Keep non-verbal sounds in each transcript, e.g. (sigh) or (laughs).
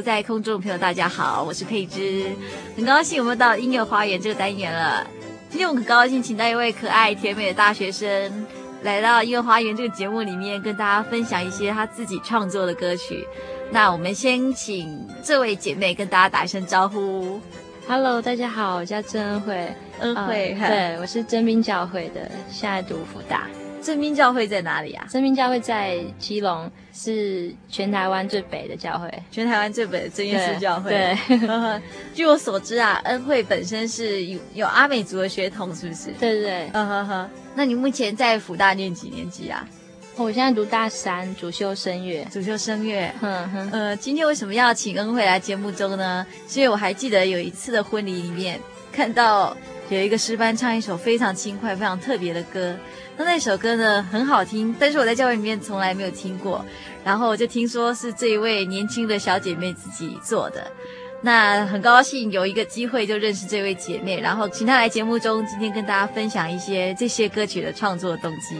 在空中的朋友，大家好，我是佩芝，很高兴我们到音乐花园这个单元了。今天我很高兴，请到一位可爱甜美的大学生来到音乐花园这个节目里面，跟大家分享一些他自己创作的歌曲。那我们先请这位姐妹跟大家打一声招呼。Hello，大家好，我叫郑恩惠，恩惠，呃，对，我是真兵教会的，现在读福大。真兵教会在哪里啊？真兵教会在基隆，是全台湾最北的教会，全台湾最北的真耶稣教会。对，对 (laughs) 据我所知啊，恩惠本身是有有阿美族的血统，是不是？对对对。嗯呵呵。(laughs) 那你目前在辅大念几年级啊？我现在读大三，主修声乐。主修声乐。嗯哼。呃，今天为什么要请恩惠来节目中呢？是因为我还记得有一次的婚礼里面，看到有一个诗班唱一首非常轻快、非常特别的歌。那那首歌呢，很好听，但是我在教会里面从来没有听过，然后我就听说是这一位年轻的小姐妹自己做的，那很高兴有一个机会就认识这位姐妹，然后请她来节目中，今天跟大家分享一些这些歌曲的创作动机。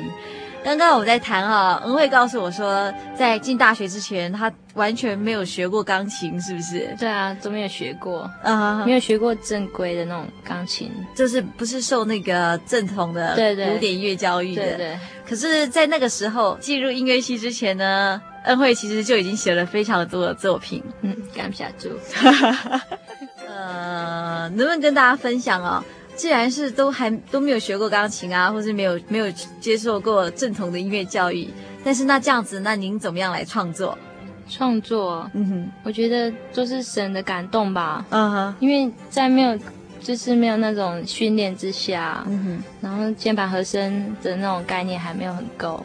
刚刚我在谈啊，恩惠告诉我说，在进大学之前，他完全没有学过钢琴，是不是？对啊，都没有学过，啊、uh，huh. 没有学过正规的那种钢琴，就是不是受那个正统的古典音乐教育的。对，对对。可是，在那个时候进入音乐系之前呢，恩惠其实就已经写了非常多的作品。嗯，干不下去。(laughs) 呃，能不能跟大家分享哦？既然是都还都没有学过钢琴啊，或是没有没有接受过正统的音乐教育，但是那这样子，那您怎么样来创作？创作，嗯哼，我觉得就是神的感动吧，嗯哼，因为在没有就是没有那种训练之下，嗯哼，然后键盘和声的那种概念还没有很够，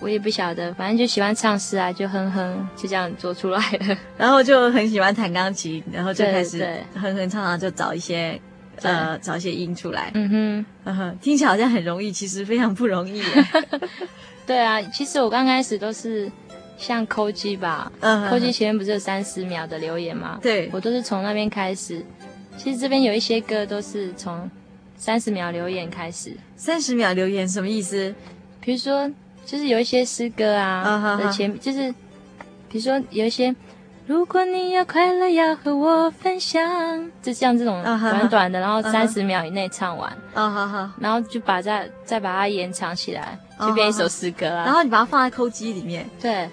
我也不晓得，反正就喜欢唱诗啊，就哼哼，就这样做出来了，(laughs) 然后就很喜欢弹钢琴，然后就开始哼哼唱唱，就找一些。呃，找一些音出来，嗯哼，嗯哼，听起来好像很容易，其实非常不容易。(laughs) 对啊，其实我刚开始都是像扣机吧，嗯，扣机前面不是有三十秒的留言吗？对，我都是从那边开始。其实这边有一些歌都是从三十秒留言开始。三十秒留言什么意思？比如说，就是有一些诗歌啊的前，就是比如说有一些。如果你要快乐，要和我分享，就像这种短短的，uh huh. 然后三十秒以内唱完，啊哈哈，然后就把再再把它延长起来，就变一首诗歌啊。Uh huh. 然后你把它放在扣机里面，对，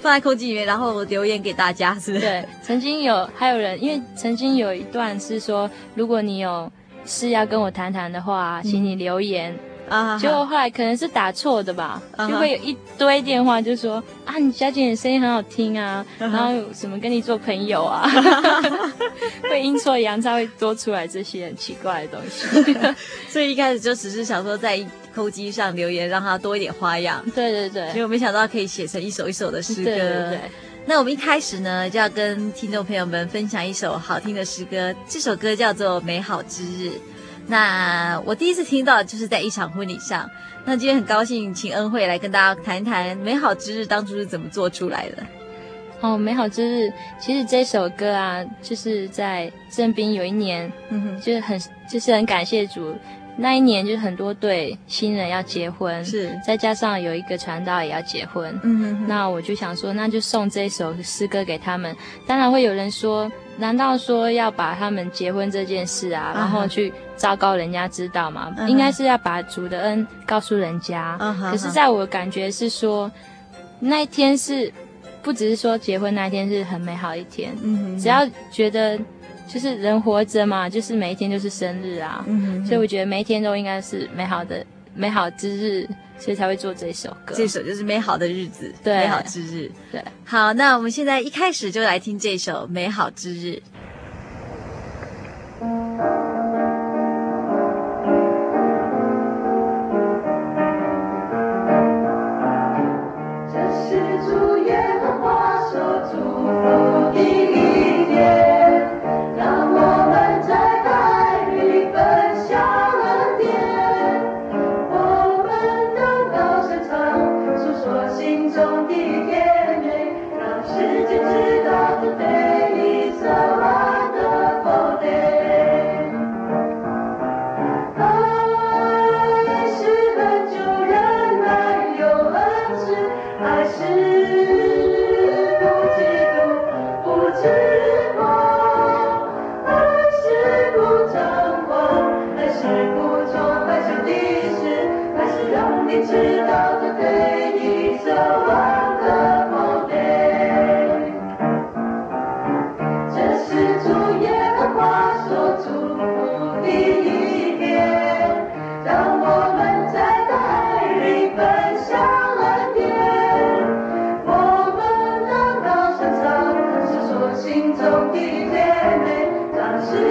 放在扣机里面，然后留言给大家，是不是？对，曾经有还有人，因为曾经有一段是说，如果你有事要跟我谈谈的话，请你留言。嗯啊，结果后来可能是打错的吧，uh. 就会有一堆电话就说啊，你小姐你声音很好听啊，uh. 然后什么跟你做朋友啊，(laughs) 会阴错阳差会多出来这些很奇怪的东西，(laughs) 所以一开始就只是想说在扣机上留言，让他多一点花样。对对对，结果没想到可以写成一首一首的诗歌。对对对，那我们一开始呢就要跟听众朋友们分享一首好听的诗歌，这首歌叫做《美好之日》。那我第一次听到就是在一场婚礼上。那今天很高兴请恩惠来跟大家谈一谈《美好之日》当初是怎么做出来的。哦，美好之日，其实这首歌啊，就是在正兵有一年，嗯哼，就是很就是很感谢主。那一年就是很多对新人要结婚，是再加上有一个传道也要结婚，嗯哼哼，那我就想说，那就送这首诗歌给他们。当然会有人说，难道说要把他们结婚这件事啊，然后去昭告人家知道吗？Uh. 应该是要把主的恩告诉人家。Uh. 可是在我感觉是说，那一天是不只是说结婚那一天是很美好一天，只要觉得。就是人活着嘛，就是每一天就是生日啊，所以我觉得每一天都应该是美好的美好之日，所以才会做这首歌。这首就是美好的日子，对，美好之日。对，好，那我们现在一开始就来听这首《美好之日》。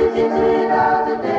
一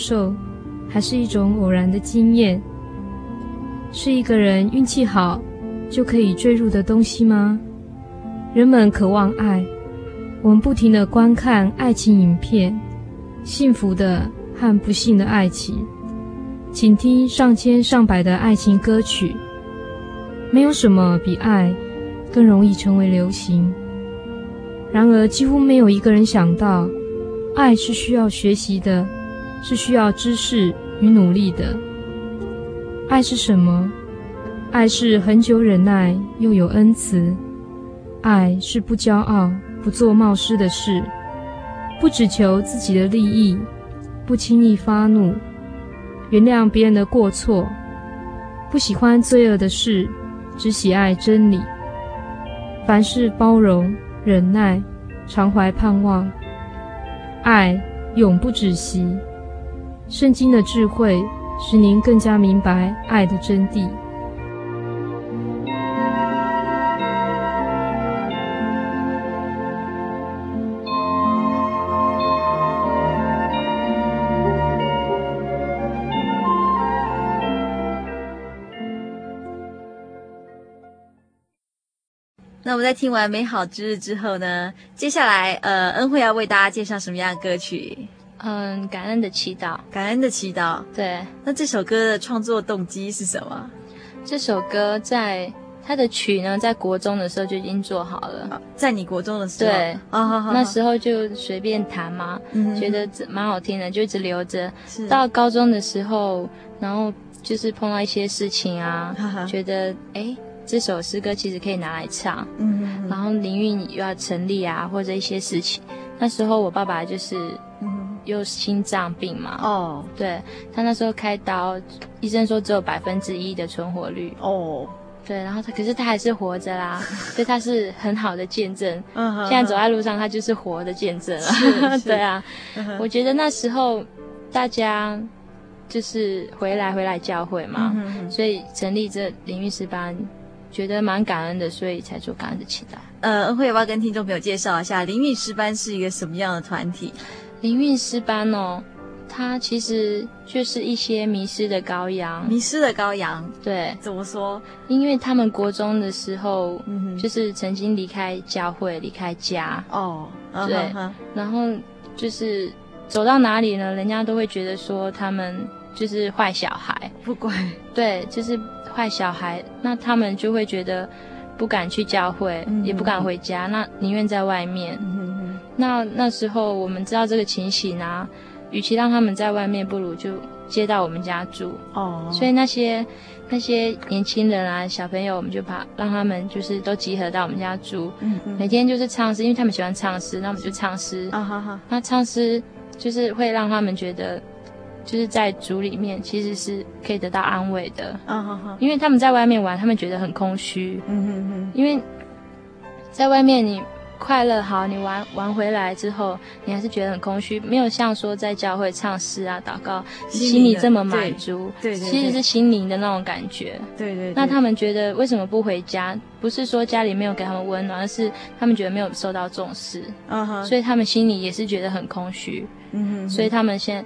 受，还是一种偶然的经验？是一个人运气好就可以坠入的东西吗？人们渴望爱，我们不停的观看爱情影片，幸福的和不幸的爱情，请听上千上百的爱情歌曲。没有什么比爱更容易成为流行。然而，几乎没有一个人想到。爱是需要学习的，是需要知识与努力的。爱是什么？爱是恒久忍耐，又有恩慈。爱是不骄傲，不做冒失的事，不只求自己的利益，不轻易发怒，原谅别人的过错，不喜欢罪恶的事，只喜爱真理。凡事包容、忍耐，常怀盼望。爱永不止息。圣经的智慧使您更加明白爱的真谛。那我们在听完《美好之日》之后呢，接下来呃，恩惠要为大家介绍什么样的歌曲？嗯，感恩的祈祷，感恩的祈祷。对，那这首歌的创作动机是什么？这首歌在它的曲呢，在国中的时候就已经做好了。在你国中的时候，对，哦、那时候就随便弹嘛，嗯、觉得蛮好听的，就一直留着。到高中的时候，然后就是碰到一些事情啊，觉得哎。诶这首诗歌其实可以拿来唱，嗯然后灵韵又要成立啊，或者一些事情。那时候我爸爸就是，嗯，有心脏病嘛。哦，对，他那时候开刀，医生说只有百分之一的存活率。哦，对，然后他可是他还是活着啦，(laughs) 所以他是很好的见证。嗯哼，现在走在路上，他就是活的见证了。(laughs) 对啊，我觉得那时候大家就是回来回来教会嘛，所以成立这灵运师班。觉得蛮感恩的，所以才做感恩的祈祷。呃，恩惠要不要跟听众朋友介绍一下灵运师班是一个什么样的团体？灵运诗班哦，它其实就是一些迷失的羔羊。迷失的羔羊，对，怎么说？因为他们国中的时候，嗯，就是曾经离开教会，离开家。哦，对，嗯、哼然后就是走到哪里呢，人家都会觉得说他们就是坏小孩，不乖。对，就是。坏小孩，那他们就会觉得不敢去教会，嗯、也不敢回家，那宁愿在外面。那那时候我们知道这个情形啊，与其让他们在外面，不如就接到我们家住。哦，所以那些那些年轻人啊，小朋友，我们就把让他们就是都集合到我们家住。嗯嗯每天就是唱诗，因为他们喜欢唱诗，那我们就唱诗。啊哈哈。那唱诗就是会让他们觉得。就是在主里面，其实是可以得到安慰的。嗯哼哼，因为他们在外面玩，他们觉得很空虚。嗯哼哼，因为在外面你快乐好，你玩玩回来之后，你还是觉得很空虚，没有像说在教会唱诗啊、祷告，心里这么满足。对，对对，其实是心灵的那种感觉。对，对对。那他们觉得为什么不回家？不是说家里没有给他们温暖，而是他们觉得没有受到重视。嗯哼。所以他们心里也是觉得很空虚。嗯哼，哼。所以他们现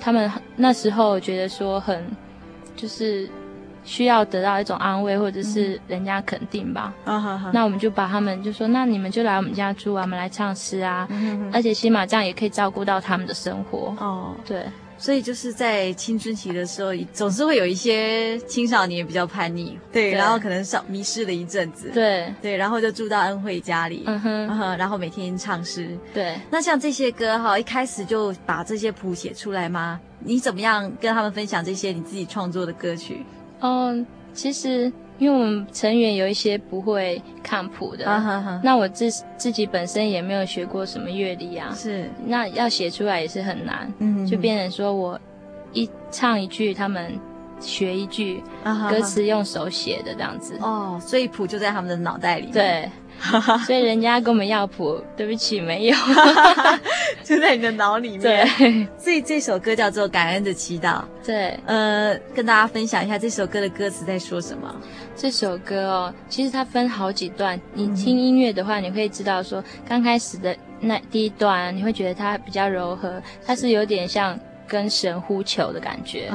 他们那时候觉得说很，就是需要得到一种安慰，或者是人家肯定吧。那我们就把他们就说，那你们就来我们家住啊，我们来唱诗啊。嗯。而且起码这样也可以照顾到他们的生活。哦，对。所以就是在青春期的时候，总是会有一些青少年比较叛逆，对，然后可能少迷失了一阵子，对对，然后就住到恩惠家里，嗯哼，然后每天唱诗，对。那像这些歌哈，一开始就把这些谱写出来吗？你怎么样跟他们分享这些你自己创作的歌曲？嗯，其实。因为我们成员有一些不会看谱的，啊、哈哈，那我自自己本身也没有学过什么乐理啊，是，那要写出来也是很难，嗯就变成说我一唱一句，他们学一句，歌词用手写的这样子，哦，所以谱就在他们的脑袋里，对。(laughs) 所以人家跟我们要谱，(laughs) 对不起，没有，(laughs) 就在你的脑里面。对，所以这首歌叫做《感恩的祈祷》。对，呃，跟大家分享一下这首歌的歌词在说什么。这首歌哦，其实它分好几段。你听音乐的话，你会知道说，刚开始的那第一段，你会觉得它比较柔和，它是有点像。跟神呼求的感觉，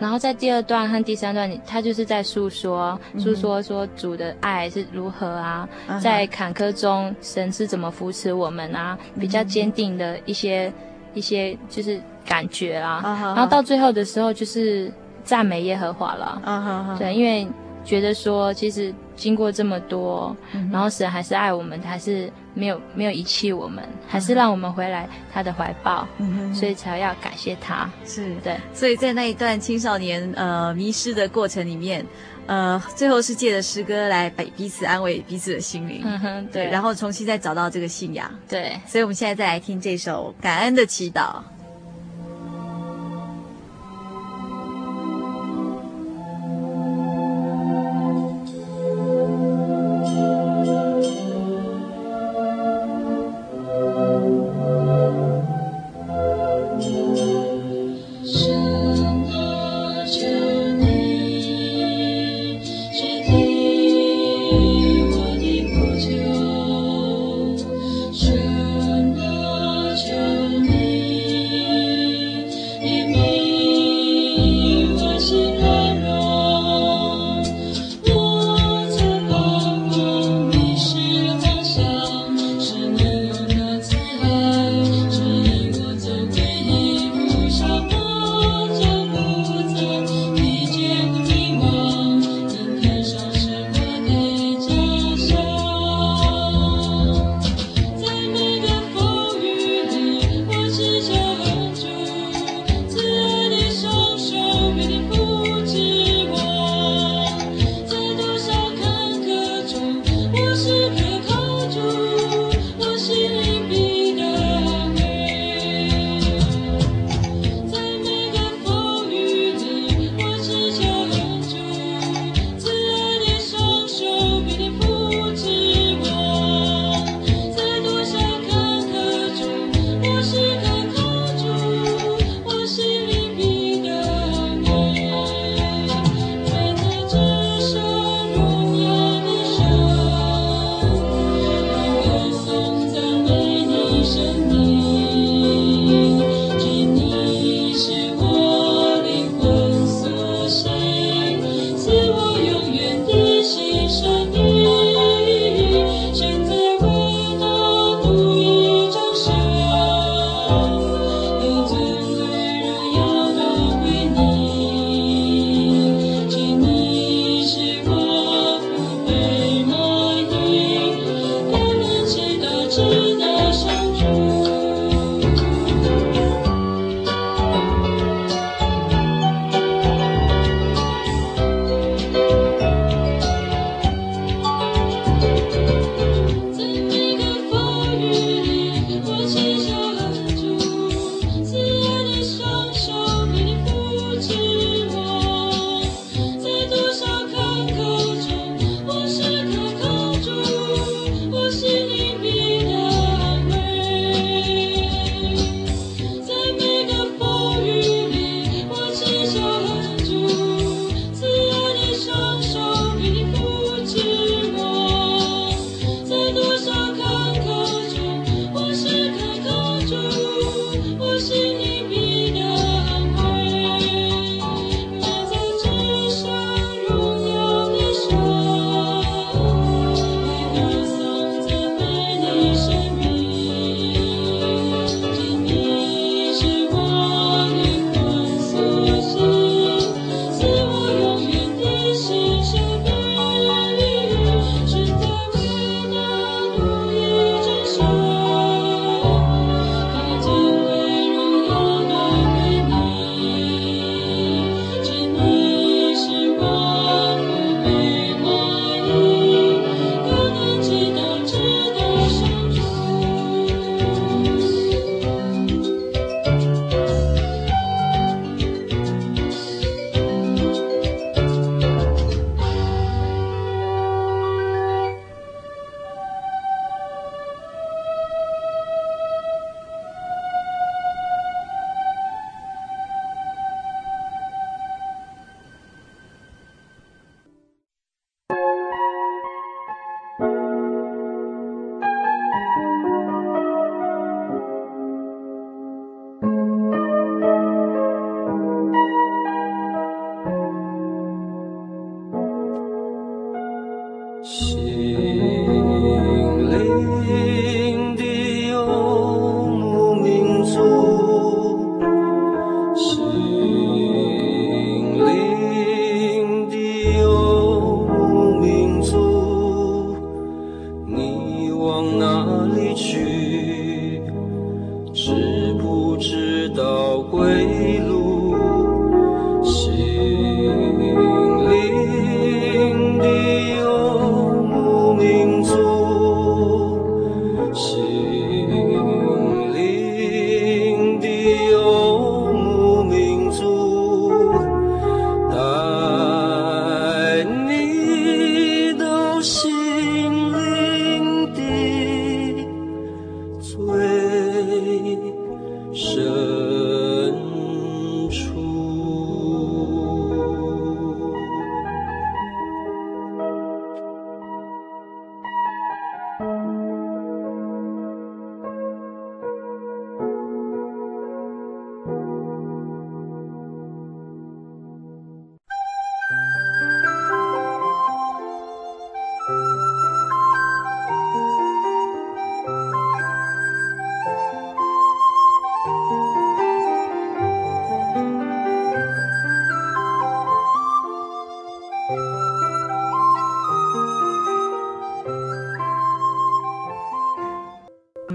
然后在第二段和第三段，他就是在诉说，诉说说主的爱是如何啊，在坎坷中神是怎么扶持我们啊，比较坚定的一些一些就是感觉啦，然后到最后的时候就是赞美耶和华了，对，因为。觉得说，其实经过这么多，嗯、然后神还是爱我们，还是没有没有遗弃我们，还是让我们回来他的怀抱，嗯、哼所以才要感谢他。是对，所以在那一段青少年呃迷失的过程里面，呃，最后是借着诗歌来彼彼此安慰彼此的心灵，嗯哼，对，对，然后重新再找到这个信仰。对，所以我们现在再来听这首《感恩的祈祷》。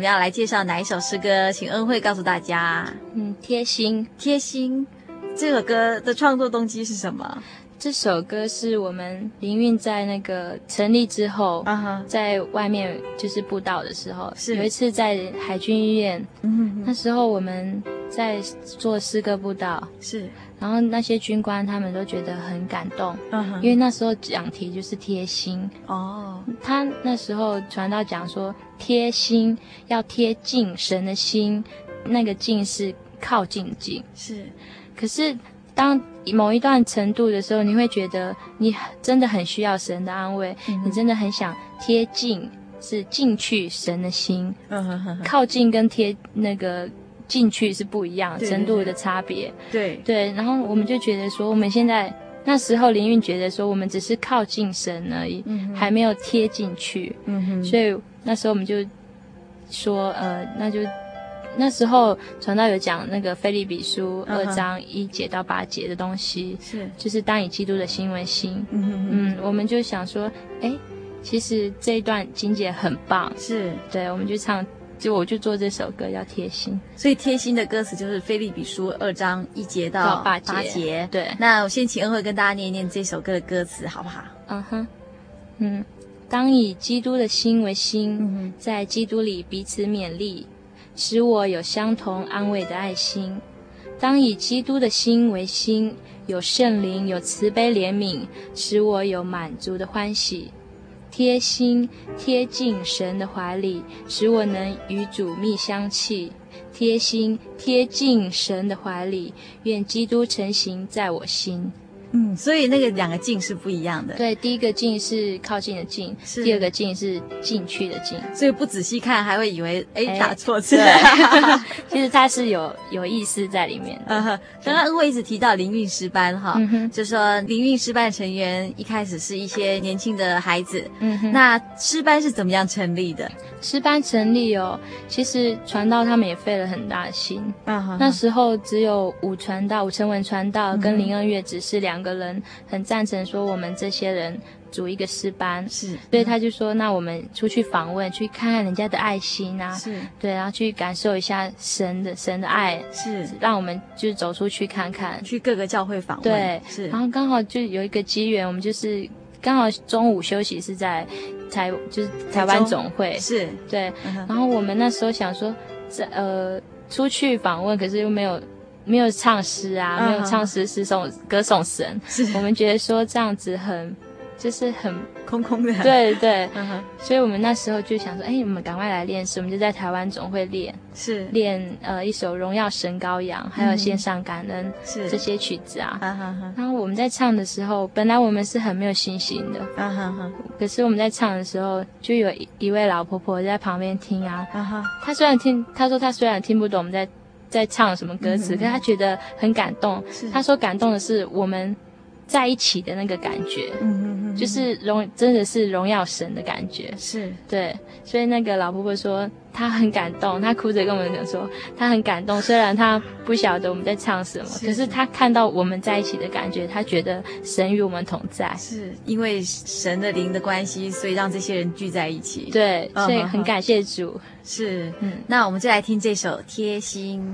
们要来介绍哪一首诗歌？请恩惠告诉大家。嗯，贴心，贴心。这首歌的创作动机是什么？这首歌是我们灵运在那个成立之后，uh huh. 在外面就是布道的时候，是有一次在海军医院，那时候我们在做诗歌布道，是。然后那些军官他们都觉得很感动，uh. 因为那时候讲题就是贴心哦。Oh. 他那时候传道讲说，贴心要贴近神的心，那个近是靠近近是。可是当某一段程度的时候，你会觉得你真的很需要神的安慰，uh. 你真的很想贴近，是进去神的心，uh. 靠近跟贴那个。进去是不一样程度的差别，对。对，然后我们就觉得说，我们现在那时候灵运觉得说，我们只是靠近神而已，嗯、还没有贴进去，嗯哼，所以那时候我们就说，呃，那就那时候传道有讲那个腓立比书二章一节到八节的东西，是。就是当以基督的心为心，嗯哼我们就想说，哎，其实这一段经节很棒，是。对，我们就唱。就我就做这首歌，要贴心，所以贴心的歌词就是《腓立比书》二章一节到八节。八节对，那我先请恩惠跟大家念一念这首歌的歌词，好不好？嗯哼，嗯，当以基督的心为心，嗯、在基督里彼此勉励，使我有相同安慰的爱心。当以基督的心为心，有圣灵，有慈悲怜悯，使我有满足的欢喜。贴心贴近神的怀里，使我能与主密相契。贴心贴近神的怀里，愿基督成形在我心。嗯，所以那个两个进是不一样的。对，第一个进是靠近的近，是第二个进是进去的进。所以不仔细看还会以为哎打错字。(laughs) 其实它是有有意思在里面的。刚刚恩惠一直提到灵运诗班哈，嗯、就说灵运诗班的成员一开始是一些年轻的孩子。嗯哼，那诗班是怎么样成立的？诗班成立哦，其实传道他们也费了很大的心。啊、哈哈那时候只有五传道、武成文传道跟林恩月只是两个人，很赞成说我们这些人组一个诗班。是，所以他就说，那我们出去访问，去看看人家的爱心啊。是，对，然后去感受一下神的神的爱。是，让我们就走出去看看，去各个教会访问。对，是，然后刚好就有一个机缘，我们就是。刚好中午休息是在台，就是台湾总会，是对。嗯、然后我们那时候想说，在呃出去访问，可是又没有没有唱诗啊，嗯、没有唱诗诗颂歌颂神，是。我们觉得说这样子很。就是很空空的，对对，嗯、所以我们那时候就想说，哎，我们赶快来练诗，我们就在台湾总会练，是。练呃一首《荣耀神羔羊》，还有献上感恩，是。这些曲子啊。嗯、哼然后我们在唱的时候，本来我们是很没有信心的，嗯、哼。可是我们在唱的时候，就有一位老婆婆在旁边听啊，嗯、哼。她虽然听，她说她虽然听不懂我们在在唱什么歌词，可是他觉得很感动。他说感动的是我们在一起的那个感觉。嗯就是荣真的是荣耀神的感觉，是对。所以那个老婆婆说她很感动，她哭着跟我们讲说她很感动，虽然她不晓得我们在唱什么，是可是她看到我们在一起的感觉，她觉得神与我们同在，是因为神的灵的关系，所以让这些人聚在一起。对，所以很感谢主。Uh. 是，嗯，那我们就来听这首《贴心》。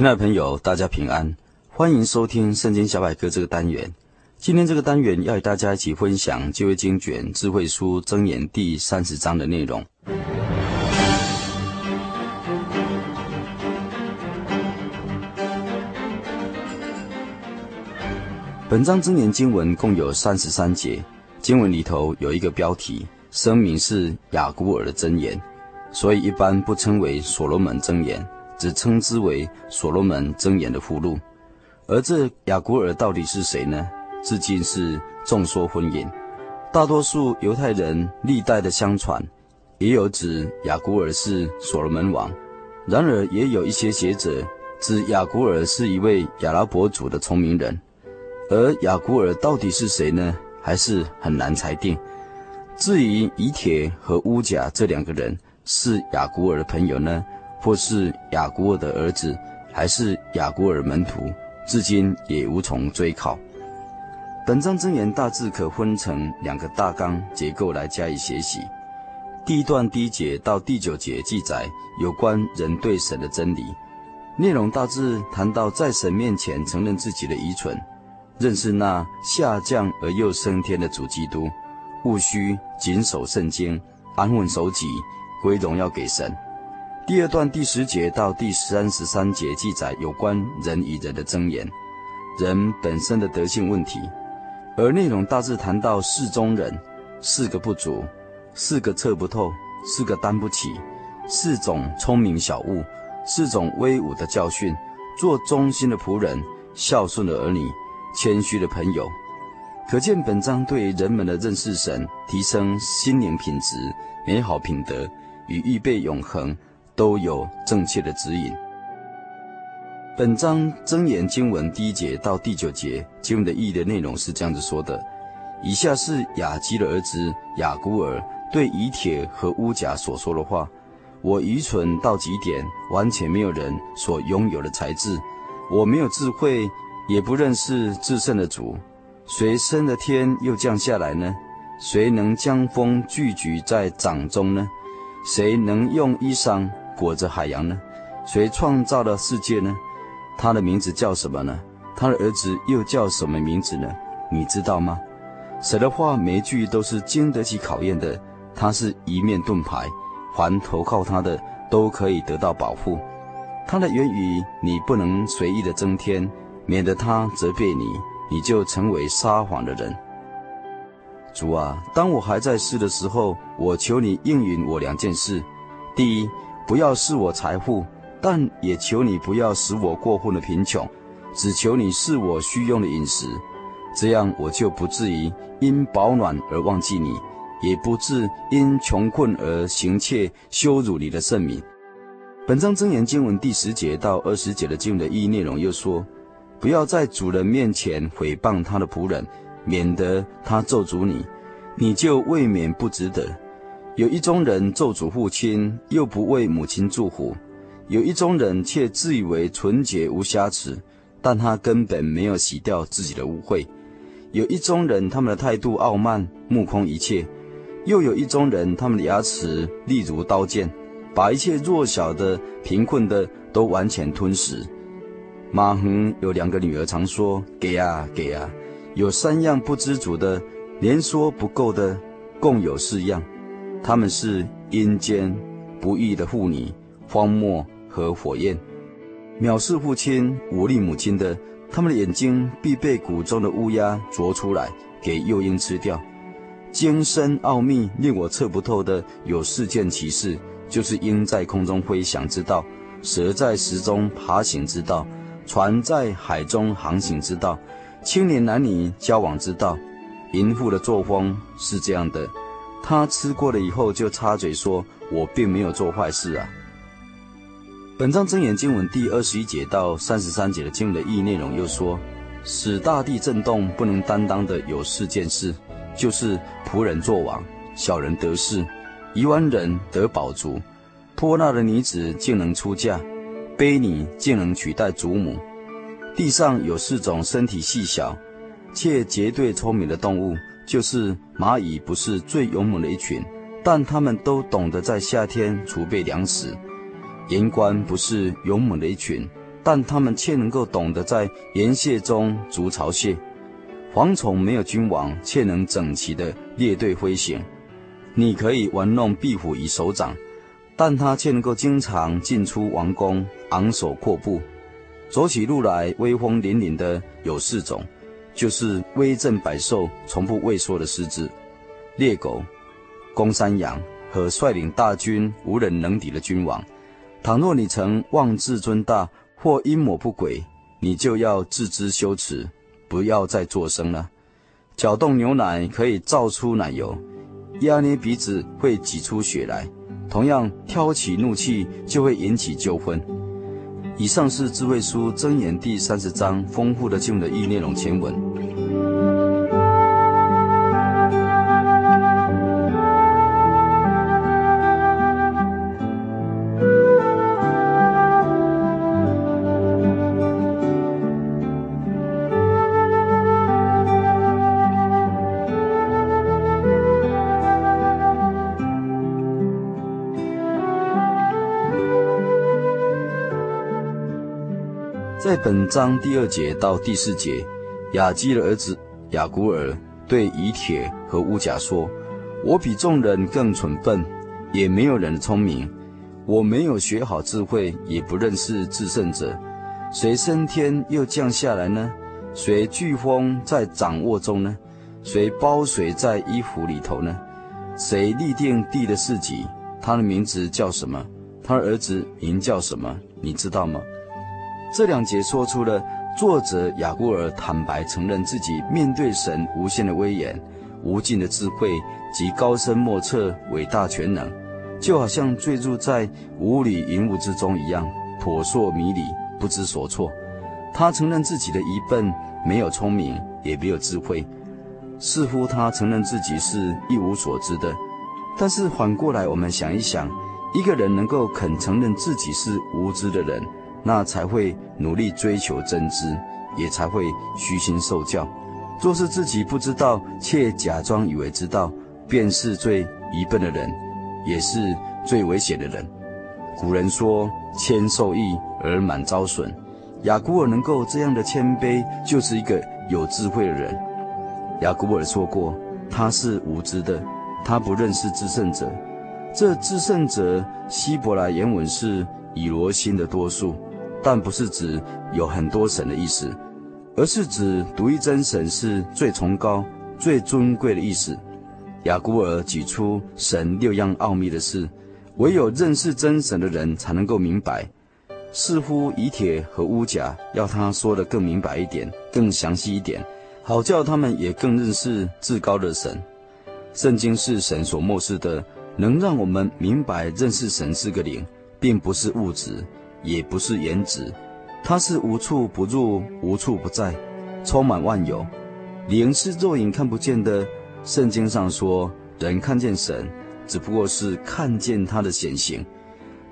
亲爱的朋友，大家平安，欢迎收听《圣经小百科》这个单元。今天这个单元要与大家一起分享旧约经卷智慧书箴言第三十章的内容。本章箴言经文共有三十三节，经文里头有一个标题，声明是雅古尔的箴言，所以一般不称为所罗门箴言。只称之为所罗门箴言的附录，而这雅古尔到底是谁呢？至今是众说纷纭。大多数犹太人历代的相传，也有指雅古尔是所罗门王；然而也有一些学者指雅古尔是一位亚拉伯族的聪明人。而雅古尔到底是谁呢？还是很难裁定。至于以铁和乌甲这两个人是雅古尔的朋友呢？或是亚古尔的儿子，还是亚古尔门徒，至今也无从追考。本章箴言大致可分成两个大纲结构来加以学习。第一段第一节到第九节记载有关人对神的真理；内容大致谈到在神面前承认自己的愚蠢，认识那下降而又升天的主基督，务须谨守圣经，安分守己，归荣耀给神。第二段第十节到第三十三节记载有关人与人的箴言，人本身的德性问题，而内容大致谈到四中人，四个不足，四个测不透，四个担不起。四种聪明小物，四种威武的教训，做忠心的仆人，孝顺的儿女，谦虚的朋友。可见本章对人们的认识神、提升心灵品质、美好品德与预备永恒，都有正确的指引。本章真言经文第一节到第九节经文的意义的内容是这样子说的：以下是雅基的儿子雅古尔对以铁和乌甲所说的话。我愚蠢到极点，完全没有人所拥有的才智。我没有智慧，也不认识至圣的主。谁生的天又降下来呢？谁能将风聚集在掌中呢？谁能用衣裳裹着海洋呢？谁创造了世界呢？他的名字叫什么呢？他的儿子又叫什么名字呢？你知道吗？神的话每一句都是经得起考验的，他是一面盾牌。凡投靠他的都可以得到保护，他的言语你不能随意的增添，免得他责备你，你就成为撒谎的人。主啊，当我还在世的时候，我求你应允我两件事：第一，不要赐我财富，但也求你不要使我过分的贫穷，只求你赐我需用的饮食，这样我就不至于因饱暖而忘记你。也不致因穷困而行窃羞辱你的圣名。本章真言经文第十节到二十节的经文的意义内容又说：不要在主人面前诽谤他的仆人，免得他咒诅你，你就未免不值得。有一宗人咒诅父亲，又不为母亲祝福；有一宗人却自以为纯洁无瑕疵，但他根本没有洗掉自己的污秽；有一宗人，他们的态度傲慢，目空一切。又有一种人，他们的牙齿利如刀剑，把一切弱小的、贫困的都完全吞噬。马恒有两个女儿，常说：“给啊，给啊。”有三样不知足的，连说不够的，共有四样。他们是阴间、不义的妇女、荒漠和火焰。藐视父亲、忤逆母亲的，他们的眼睛必被谷中的乌鸦啄出来，给幼鹰吃掉。艰深奥秘令我测不透的有四件奇事，就是鹰在空中飞翔之道，蛇在石中爬行之道，船在海中航行之道，青年男女交往之道。淫妇的作风是这样的，他吃过了以后就插嘴说：“我并没有做坏事啊。”本章真言经文第二十一节到三十三节的经文的意义内容又说：“使大地震动不能担当的有四件事。”就是仆人作王，小人得势，一万人得宝足，泼辣的女子竟能出嫁，卑女竟能取代祖母。地上有四种身体细小且绝对聪明的动物，就是蚂蚁不是最勇猛的一群，但它们都懂得在夏天储备粮食；盐官不是勇猛的一群，但它们却能够懂得在盐穴中筑巢穴。蝗虫没有君王，却能整齐的列队飞行。你可以玩弄壁虎于手掌，但它却能够经常进出王宫，昂首阔步。走起路来威风凛凛的有四种，就是威震百兽、从不畏缩的狮子、猎狗、公山羊和率领大军无人能敌的君王。倘若你曾妄自尊大或阴谋不轨，你就要自知羞耻。不要再作声了。搅动牛奶可以造出奶油，压捏鼻子会挤出血来。同样，挑起怒气就会引起纠纷。以上是智慧书箴言第三十章丰富的经文的意义内容前文。在本章第二节到第四节，雅基的儿子雅古尔对以铁和乌甲说：“我比众人更蠢笨，也没有人聪明。我没有学好智慧，也不认识至圣者。谁升天又降下来呢？谁飓风在掌握中呢？谁包水在衣服里头呢？谁立定地的四级？他的名字叫什么？他的儿子名叫什么？你知道吗？”这两节说出了作者雅古尔坦白承认自己面对神无限的威严、无尽的智慧及高深莫测、伟大全能，就好像坠入在雾里云雾之中一样，扑朔迷离、不知所措。他承认自己的愚笨，没有聪明，也没有智慧，似乎他承认自己是一无所知的。但是反过来，我们想一想，一个人能够肯承认自己是无知的人，那才会努力追求真知，也才会虚心受教。若是自己不知道，却假装以为知道，便是最愚笨的人，也是最危险的人。古人说：“谦受益而满招损。”雅古尔能够这样的谦卑，就是一个有智慧的人。雅古尔说过：“他是无知的，他不认识至圣者。”这至圣者希伯来原文是以罗心的多数。但不是指有很多神的意思，而是指独一真神是最崇高、最尊贵的意思。雅古尔举出神六样奥秘的事，唯有认识真神的人才能够明白。似乎以铁和乌甲要他说得更明白一点、更详细一点，好叫他们也更认识至高的神。圣经是神所默示的，能让我们明白认识神是个灵，并不是物质。也不是颜值，它是无处不入、无处不在，充满万有。灵是肉眼看不见的。圣经上说，人看见神，只不过是看见他的显形。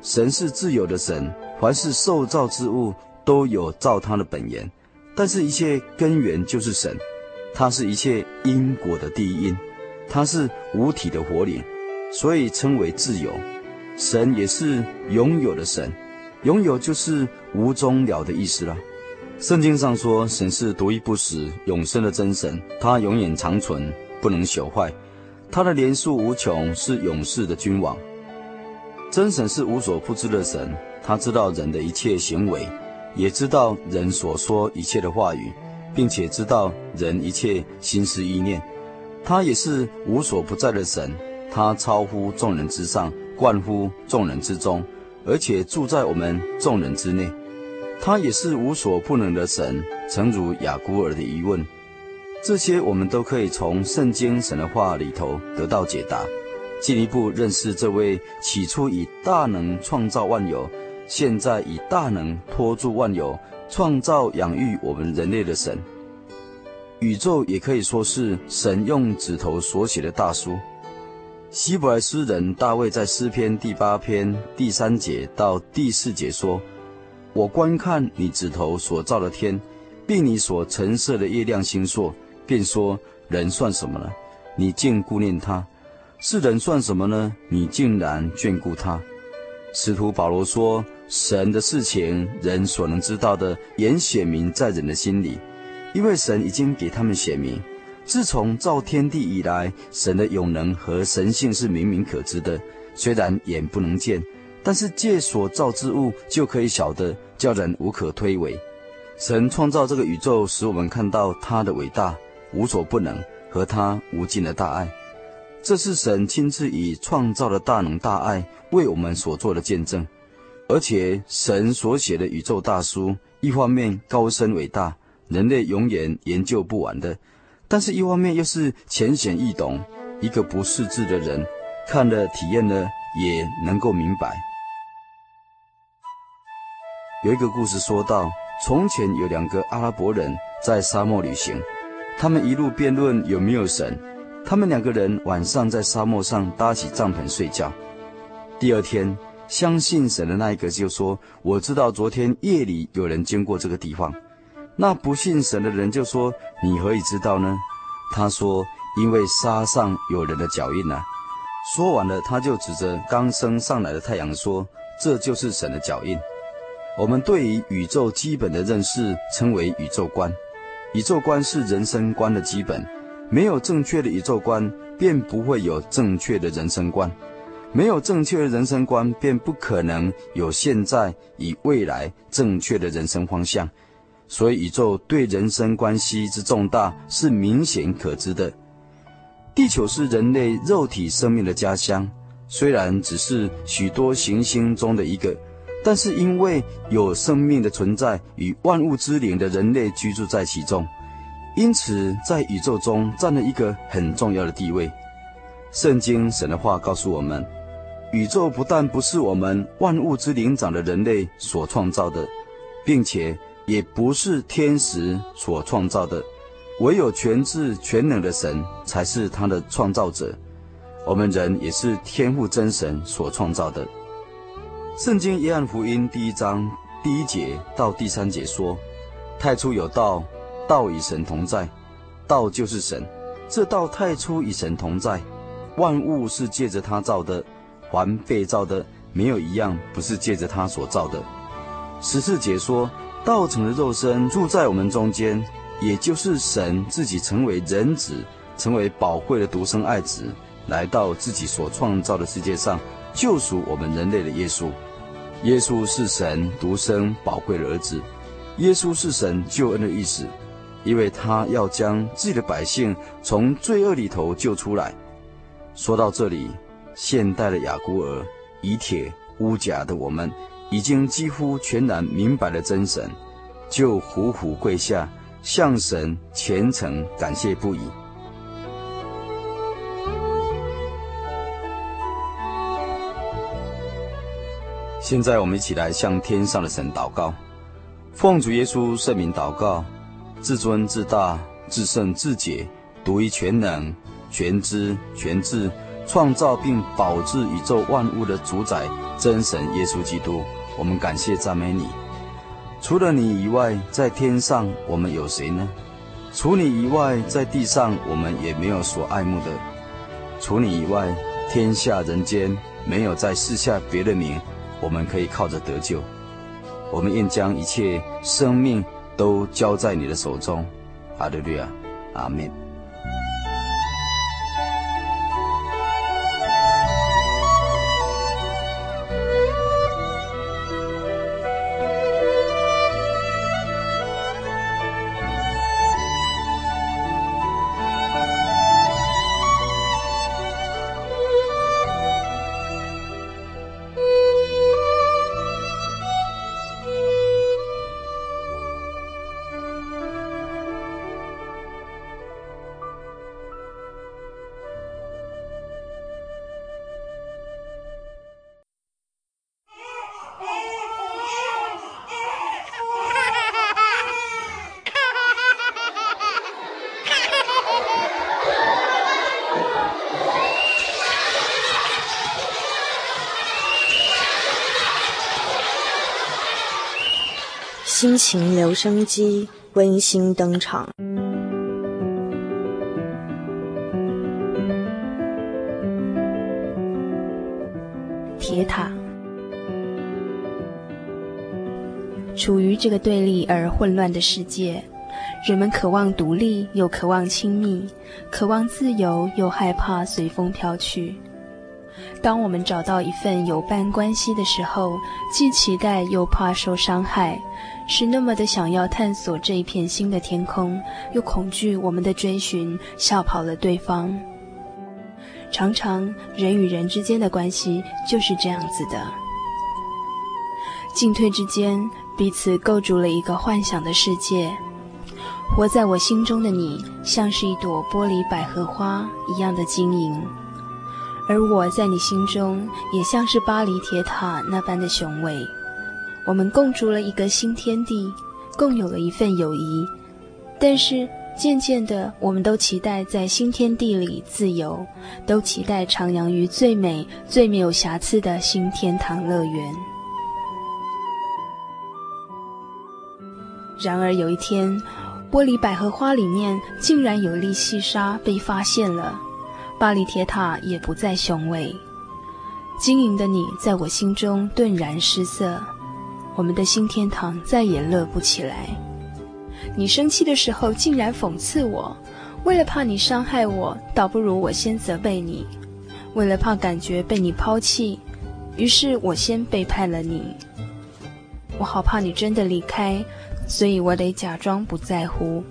神是自由的神，凡是受造之物都有造他的本源，但是一切根源就是神，他是一切因果的第一因，他是无体的活灵，所以称为自由。神也是拥有的神。拥有就是无终了的意思了。圣经上说，神是独一不死、永生的真神，他永远长存，不能朽坏。他的年数无穷，是永世的君王。真神是无所不知的神，他知道人的一切行为，也知道人所说一切的话语，并且知道人一切心思意念。他也是无所不在的神，他超乎众人之上，贯乎众人之中。而且住在我们众人之内，他也是无所不能的神。诚如雅古尔的疑问，这些我们都可以从圣经神的话里头得到解答，进一步认识这位起初以大能创造万有，现在以大能托住万有，创造养育我们人类的神。宇宙也可以说是神用指头所写的大书。希伯来诗人大卫在诗篇第八篇第三节到第四节说：“我观看你指头所造的天，并你所陈设的月亮星宿，便说：人算什么呢？你竟顾念他；世人算什么呢？你竟然眷顾他。”使徒保罗说：“神的事情，人所能知道的，原显明在人的心里，因为神已经给他们显明。”自从造天地以来，神的永能和神性是明明可知的。虽然眼不能见，但是借所造之物就可以晓得，叫人无可推诿。神创造这个宇宙，使我们看到他的伟大、无所不能和他无尽的大爱。这是神亲自以创造的大能大爱为我们所做的见证。而且，神所写的宇宙大书，一方面高深伟大，人类永远研究不完的。但是，一方面又是浅显易懂，一个不识字的人看了、体验了，也能够明白。有一个故事说到，从前有两个阿拉伯人在沙漠旅行，他们一路辩论有没有神。他们两个人晚上在沙漠上搭起帐篷睡觉。第二天，相信神的那一个就说：“我知道昨天夜里有人经过这个地方。”那不信神的人就说：“你何以知道呢？”他说：“因为沙上有人的脚印啊。”说完了，他就指着刚升上来的太阳说：“这就是神的脚印。”我们对于宇宙基本的认识称为宇宙观。宇宙观是人生观的基本，没有正确的宇宙观，便不会有正确的人生观；没有正确的人生观，便不可能有现在与未来正确的人生方向。所以，宇宙对人生关系之重大是明显可知的。地球是人类肉体生命的家乡，虽然只是许多行星中的一个。但是因为有生命的存在与万物之灵的人类居住在其中，因此在宇宙中占了一个很重要的地位。圣经神的话告诉我们，宇宙不但不是我们万物之灵长的人类所创造的，并且也不是天使所创造的，唯有全智全能的神才是他的创造者。我们人也是天父真神所创造的。圣经约翰福音第一章第一节到第三节说：“太初有道，道与神同在，道就是神。这道太初与神同在，万物是借着他造的，凡被造的，没有一样不是借着他所造的。”十四节说：“道成的肉身，住在我们中间，也就是神自己成为人子，成为宝贵的独生爱子，来到自己所创造的世界上，救赎我们人类的耶稣。”耶稣是神独生宝贵的儿子，耶稣是神救恩的意思，因为他要将自己的百姓从罪恶里头救出来。说到这里，现代的雅孤儿、以铁乌甲的我们，已经几乎全然明白了真神，就俯伏跪下，向神虔诚感谢不已。现在我们一起来向天上的神祷告，奉主耶稣圣名祷告，至尊至大至圣至洁，独一全能全知全智，创造并保治宇宙万物的主宰真神耶稣基督，我们感谢赞美你。除了你以外，在天上我们有谁呢？除你以外，在地上我们也没有所爱慕的。除你以外，天下人间没有再赐下别的名。我们可以靠着得救，我们愿将一切生命都交在你的手中，阿利路亚，阿门。心情留声机温馨登场。铁塔，处于这个对立而混乱的世界，人们渴望独立，又渴望亲密；渴望自由，又害怕随风飘去。当我们找到一份有伴关系的时候，既期待又怕受伤害。是那么的想要探索这一片新的天空，又恐惧我们的追寻吓跑了对方。常常人与人之间的关系就是这样子的，进退之间彼此构筑了一个幻想的世界。活在我心中的你，像是一朵玻璃百合花一样的晶莹，而我在你心中也像是巴黎铁塔那般的雄伟。我们共筑了一个新天地，共有了一份友谊，但是渐渐的，我们都期待在新天地里自由，都期待徜徉于最美、最没有瑕疵的新天堂乐园。然而有一天，玻璃百合花里面竟然有粒细沙被发现了，巴黎铁塔也不再雄伟，晶莹的你在我心中顿然失色。我们的新天堂再也乐不起来。你生气的时候竟然讽刺我，为了怕你伤害我，倒不如我先责备你。为了怕感觉被你抛弃，于是我先背叛了你。我好怕你真的离开，所以我得假装不在乎，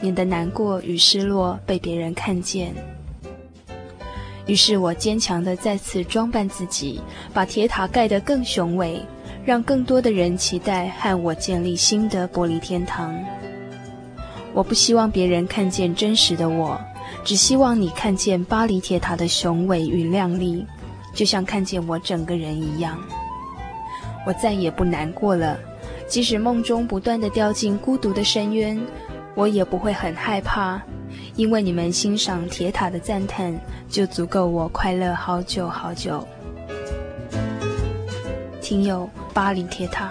免得难过与失落被别人看见。于是我坚强地再次装扮自己，把铁塔盖得更雄伟，让更多的人期待和我建立新的玻璃天堂。我不希望别人看见真实的我，只希望你看见巴黎铁塔的雄伟与亮丽，就像看见我整个人一样。我再也不难过了，即使梦中不断地掉进孤独的深渊，我也不会很害怕。因为你们欣赏铁塔的赞叹，就足够我快乐好久好久。听友，巴黎铁塔。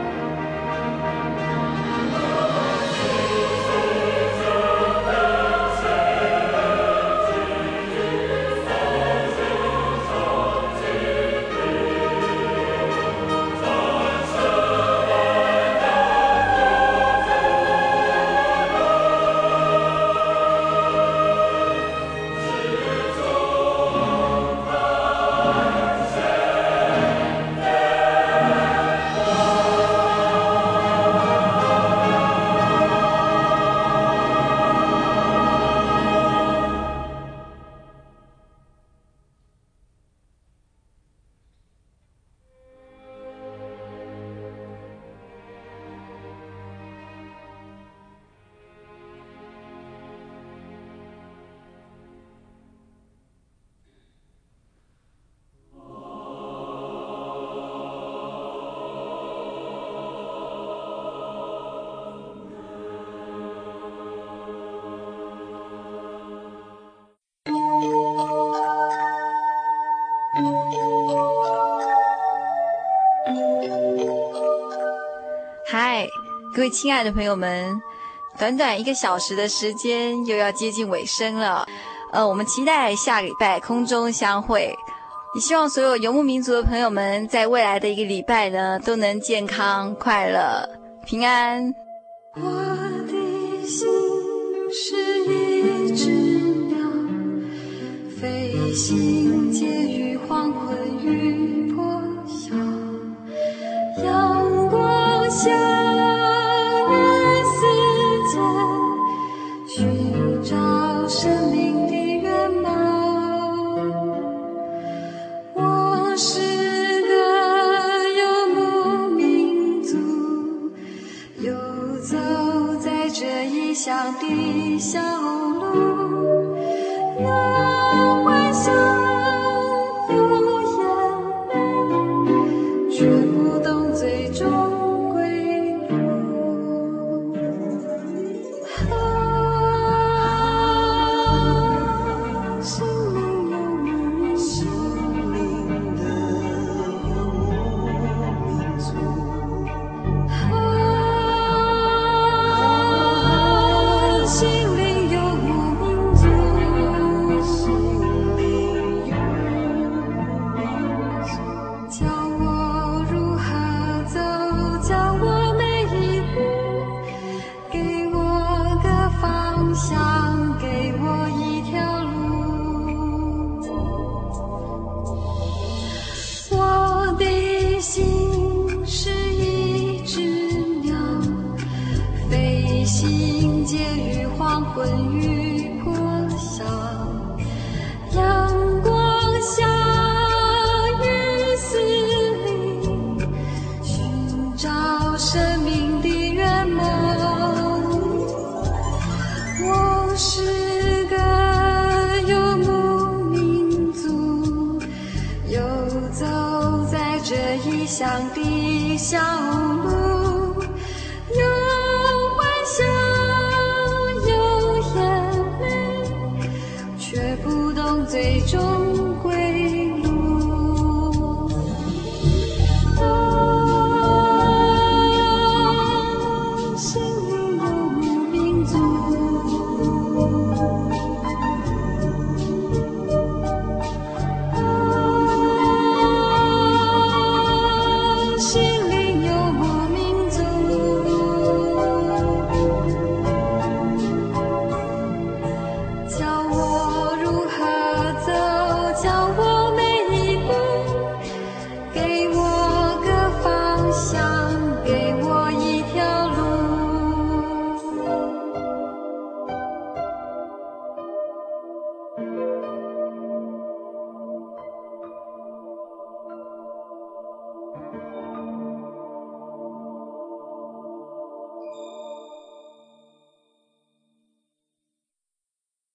各位亲爱的朋友们，短短一个小时的时间又要接近尾声了，呃，我们期待下礼拜空中相会。也希望所有游牧民族的朋友们在未来的一个礼拜呢，都能健康、快乐、平安。我的心是一只鸟，飞行介于黄昏与